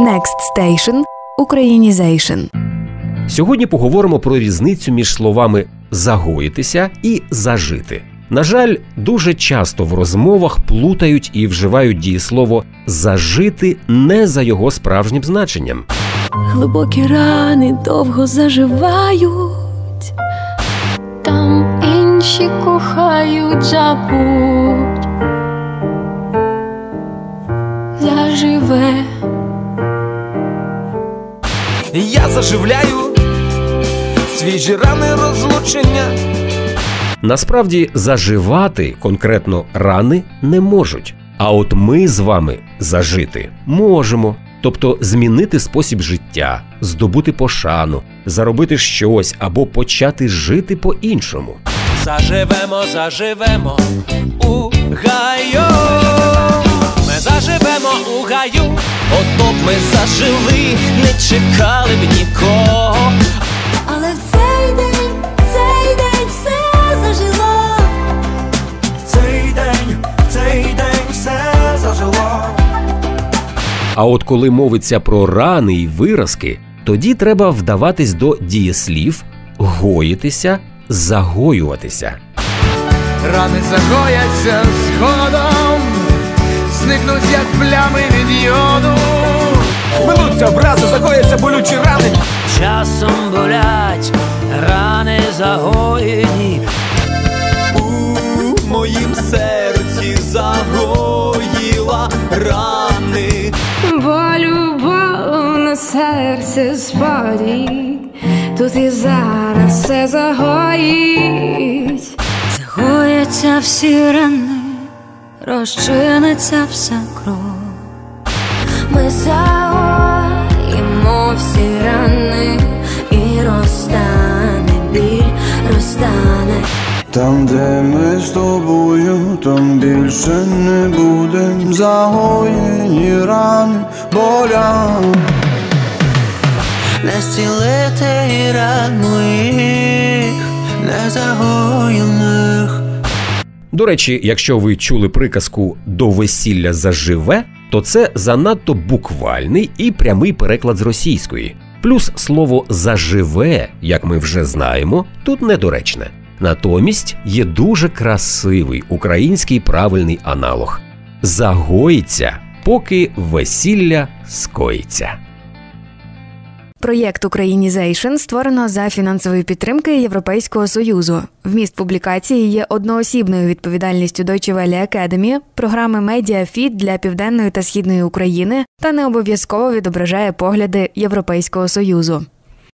Next Station – Українізейшн. Сьогодні поговоримо про різницю між словами загоїтися і зажити. На жаль, дуже часто в розмовах плутають і вживають дієслово зажити не за його справжнім значенням. Глибокі рани довго заживають, там інші кохають забудь. Заживе. Я заживляю свіжі рани розлучення. Насправді заживати конкретно рани не можуть. А от ми з вами зажити можемо, тобто змінити спосіб життя, здобути пошану, заробити щось або почати жити по-іншому. Заживемо, заживемо у гаю. Ми зажили, не чекали б нікого. Але в цей день, цей день все зажило. Цей день, цей день все зажило. А от коли мовиться про рани й виразки, тоді треба вдаватись до дієслів гоїтися, загоюватися. Рани загояться згодом, зникнуть як плями від йоду. Минуться образи, загояться болючі рани. Часом болять рани загоєні, У моїм серці загоїла рани. Бо любов на серці спадій, тут і зараз все загоїть. Загояться всі рани, розчиниться вся кров. Ми загоїмо розтане. Там, де ми з тобою, там більше не будем загоєні рани боля. не зцілити і ран моїх, не загоєних. До речі, якщо ви чули приказку до весілля заживе, то це занадто буквальний і прямий переклад з російської. Плюс слово заживе, як ми вже знаємо, тут недоречне. Натомість є дуже красивий український правильний аналог загоїться, поки весілля скоїться. Проєкт Українізейшн створено за фінансової підтримки Європейського союзу. Вміст публікації є одноосібною відповідальністю Deutsche Welle Academy, програми Медіафіт для південної та східної України та не обов'язково відображає погляди Європейського союзу.